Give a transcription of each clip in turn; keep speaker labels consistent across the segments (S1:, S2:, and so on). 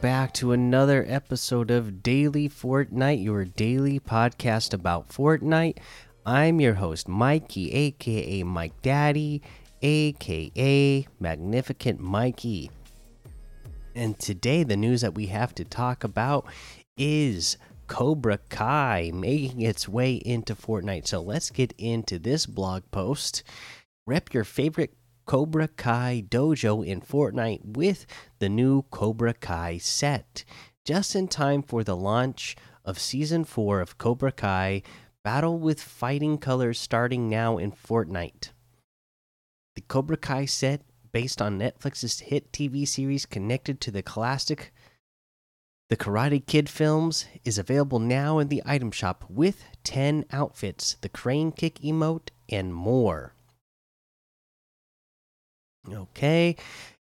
S1: Back to another episode of Daily Fortnite, your daily podcast about Fortnite. I'm your host, Mikey, aka Mike Daddy, aka Magnificent Mikey. And today, the news that we have to talk about is Cobra Kai making its way into Fortnite. So let's get into this blog post. Rep your favorite Cobra Kai dojo in Fortnite with the new Cobra Kai set. Just in time for the launch of Season 4 of Cobra Kai Battle with Fighting Colors starting now in Fortnite. The Cobra Kai set, based on Netflix's hit TV series connected to the classic The Karate Kid films, is available now in the item shop with 10 outfits, the crane kick emote, and more. Okay.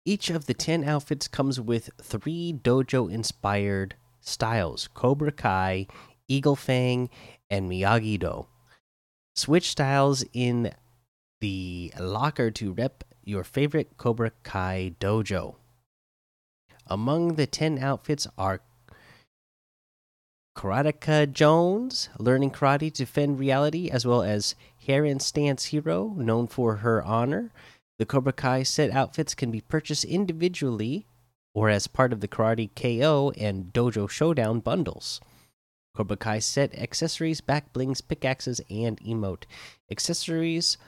S1: Each of the 10 outfits comes with three dojo inspired styles Cobra Kai, Eagle Fang, and Miyagi Do. Switch styles in the locker to rep your favorite Cobra Kai dojo. Among the 10 outfits are Karateka Jones, learning karate to defend reality, as well as Heron Stance Hero, known for her honor. The Cobra Kai set outfits can be purchased individually or as part of the Karate KO and Dojo Showdown bundles. Cobra Kai set accessories, back blings, pickaxes, and emote. Accessories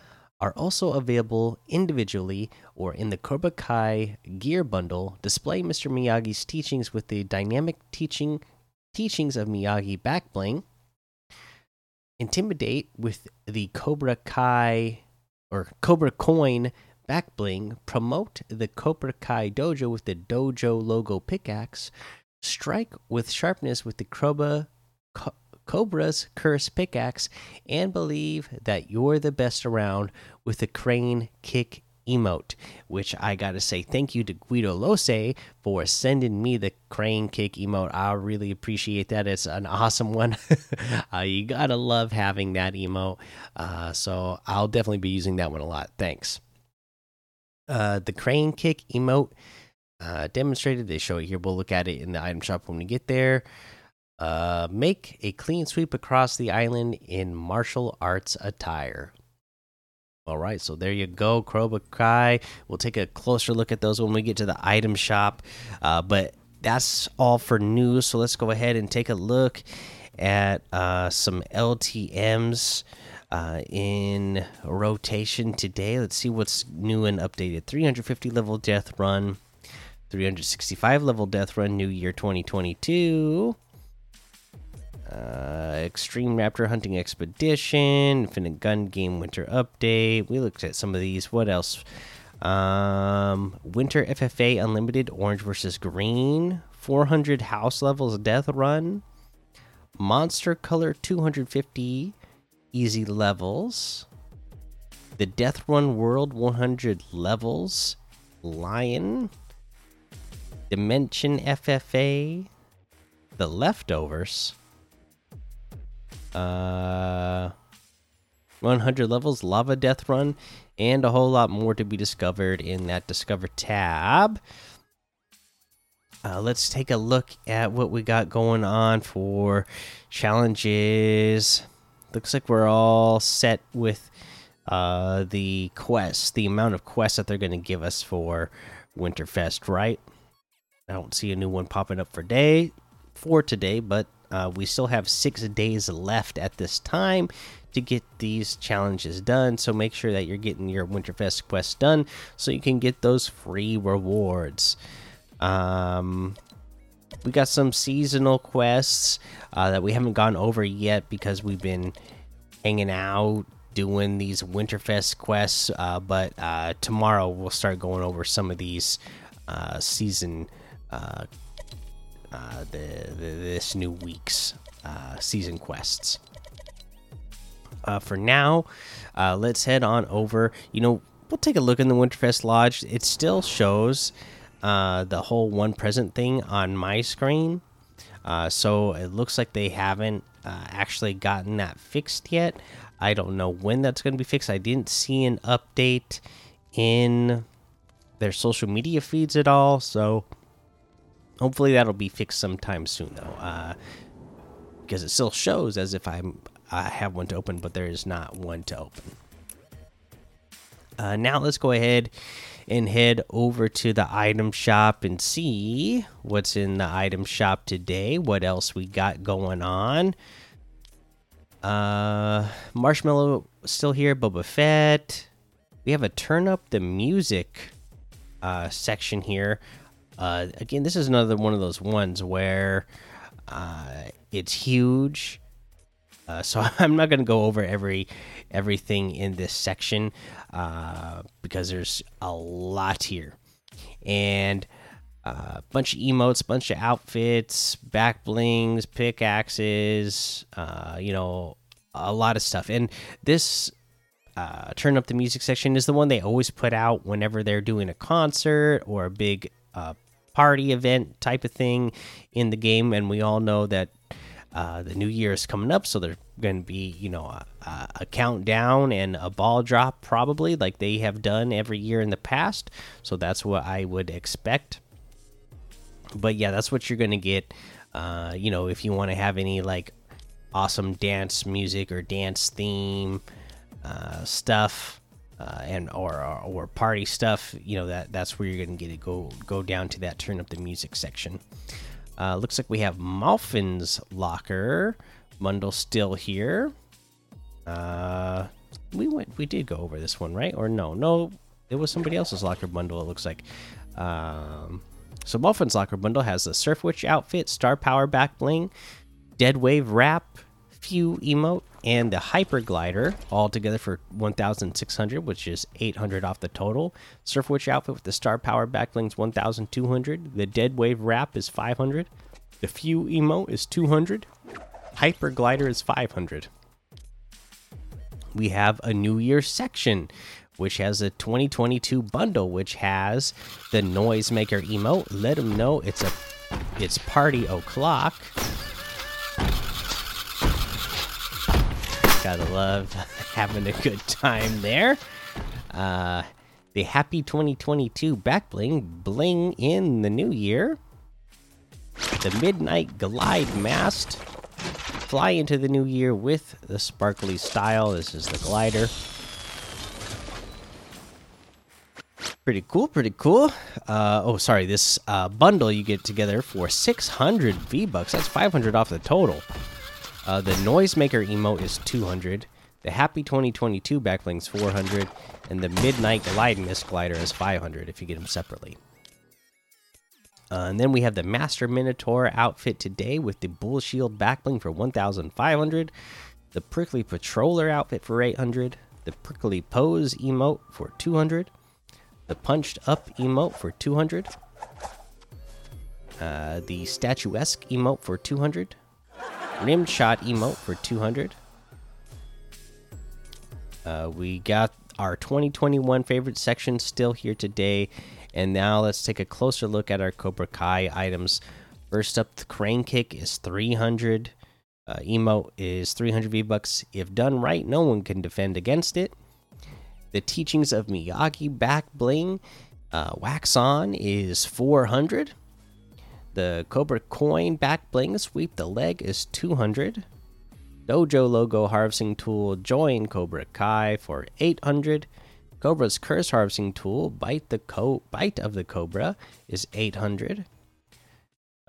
S1: are also available individually or in the Cobra Kai gear bundle. Display Mr. Miyagi's teachings with the dynamic teaching teachings of Miyagi back bling. Intimidate with the Cobra Kai or Cobra Coin back bling. Promote the Cobra Kai dojo with the dojo logo pickaxe. Strike with sharpness with the Cobra Co Cobra's curse pickaxe, and believe that you're the best around with the crane kick emote. Which I gotta say, thank you to Guido Lose for sending me the crane kick emote. I really appreciate that. It's an awesome one. uh, you gotta love having that emote. Uh, so I'll definitely be using that one a lot. Thanks. Uh, the crane kick emote uh, demonstrated. They show it here. We'll look at it in the item shop when we get there. Uh, make a clean sweep across the island in martial arts attire. All right, so there you go, Cobra Kai. We'll take a closer look at those when we get to the item shop. Uh, but that's all for news. So let's go ahead and take a look at uh, some LTMs uh, in rotation today. Let's see what's new and updated. 350 level death run, 365 level death run, New Year 2022. Uh, Extreme Raptor Hunting Expedition, Infinite Gun Game Winter Update. We looked at some of these. What else? Um, Winter FFA Unlimited Orange versus Green, 400 House Levels Death Run, Monster Color 250 Easy Levels, the Death Run World 100 Levels, Lion, Dimension FFA, The Leftovers. Uh 100 levels lava death run and a whole lot more to be discovered in that discover tab. Uh, let's take a look at what we got going on for challenges looks like we're all set with uh the quests the amount of quests that they're going to give us for winterfest right i don't see a new one popping up for day for today but uh, we still have six days left at this time to get these challenges done. So make sure that you're getting your Winterfest quest done so you can get those free rewards. Um, we got some seasonal quests uh, that we haven't gone over yet because we've been hanging out doing these Winterfest quests. Uh, but uh, tomorrow we'll start going over some of these uh, season uh, uh, the, the, this new week's season quests. For now, let's head on over. You know, we'll take a look in the Winterfest Lodge. It still shows uh, the whole one present thing on my screen. Uh, so it looks like they haven't uh, actually gotten that fixed yet. I don't know when that's going to be fixed. I didn't see an update in their social media feeds at all. So Hopefully that'll be fixed sometime soon though, uh, because it still shows as if I'm I have one to open, but there is not one to open. Uh, now let's go ahead and head over to the item shop and see what's in the item shop today. What else we got going on? Uh, Marshmallow still here. Boba Fett. We have a turn up the music uh, section here. Uh, again, this is another one of those ones where uh, it's huge. Uh, so I'm not going to go over every everything in this section uh, because there's a lot here, and a uh, bunch of emotes, bunch of outfits, back blings, pickaxes, uh, you know, a lot of stuff. And this uh, turn up the music section is the one they always put out whenever they're doing a concert or a big party event type of thing in the game. And we all know that uh, the new year is coming up, so there's going to be, you know, a, a, countdown and a ball drop probably, like they have done every year in the past. So that's what I would expect. But yeah, that's what you're going to get. Uh, you know, if you want to have any like awesome dance music or dance theme uh, stuff. Uh, and or, or, or party stuff, you know that that's where you're gonna get it. Go go down to that turn up the music section. Uh, looks like we have Malfin's locker bundle still here. Uh, we went, we did go over this one, right? Or no, no, it was somebody else's locker bundle. It looks like. Um, so Malfin's locker bundle has the Surf Witch outfit, Star Power back bling, Dead Wave wrap, few emote, and the Hyper Glider all together for 1,600, which is 800 off the total. Surf Witch outfit with the Star Power backblings 1,200. The Dead Wave wrap is 500. The Few emote is 200. Hyper Glider is 500. We have a New Year section, which has a 2022 bundle, which has the Noisemaker emote. Let them know it's a it's party o'clock. Gotta love having a good time there. Uh, the Happy 2022 back bling bling in the new year. The Midnight Glide Mast. Fly into the new year with the sparkly style. This is the glider. Pretty cool, pretty cool. Uh, oh, sorry. This uh, bundle you get together for 600 V bucks. That's 500 off the total. Uh, the Noisemaker emote is 200. The Happy 2022 backbling's 400, and the Midnight Glide Mist glider is 500 if you get them separately. Uh, and then we have the Master Minotaur outfit today with the Bull Shield backbling for 1,500, the Prickly Patroller outfit for 800, the Prickly Pose emote for 200, the Punched Up emote for 200, uh, the Statuesque emote for 200, rim shot emote for 200. Uh, we got our 2021 favorite section still here today. And now let's take a closer look at our Cobra Kai items. First up, the crane kick is 300. Uh, emote is 300 V bucks. If done right, no one can defend against it. The teachings of Miyagi back bling uh, wax on is 400. The Cobra coin back bling sweep the leg is 200. Dojo logo harvesting tool join Cobra Kai for 800. Cobra's curse harvesting tool bite the co bite of the cobra is 800.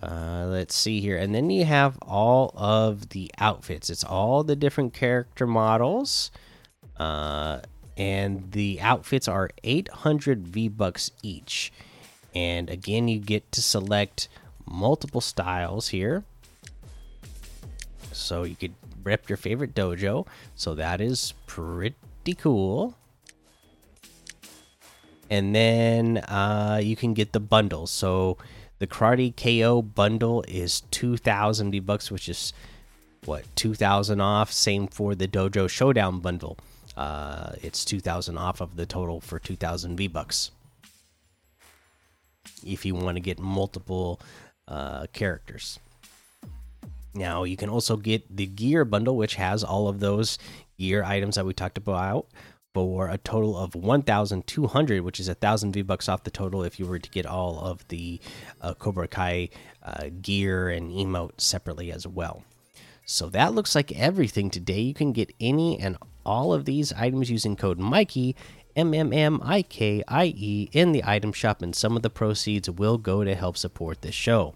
S1: Uh, let's see here, and then you have all of the outfits. It's all the different character models, uh, and the outfits are 800 V bucks each. And again, you get to select multiple styles here. So you could rep your favorite dojo. So that is pretty cool. And then uh, you can get the bundle. So the Karate KO bundle is 2,000 V bucks, which is what 2,000 off. Same for the Dojo Showdown bundle. Uh, it's 2,000 off of the total for 2,000 V bucks. If you want to get multiple uh, characters. Now you can also get the gear bundle, which has all of those gear items that we talked about for a total of 1,200, which is a thousand V bucks off the total if you were to get all of the uh, Cobra Kai uh, gear and emote separately as well. So that looks like everything today. You can get any and all of these items using code Mikey, M M M I K I E, in the item shop, and some of the proceeds will go to help support this show.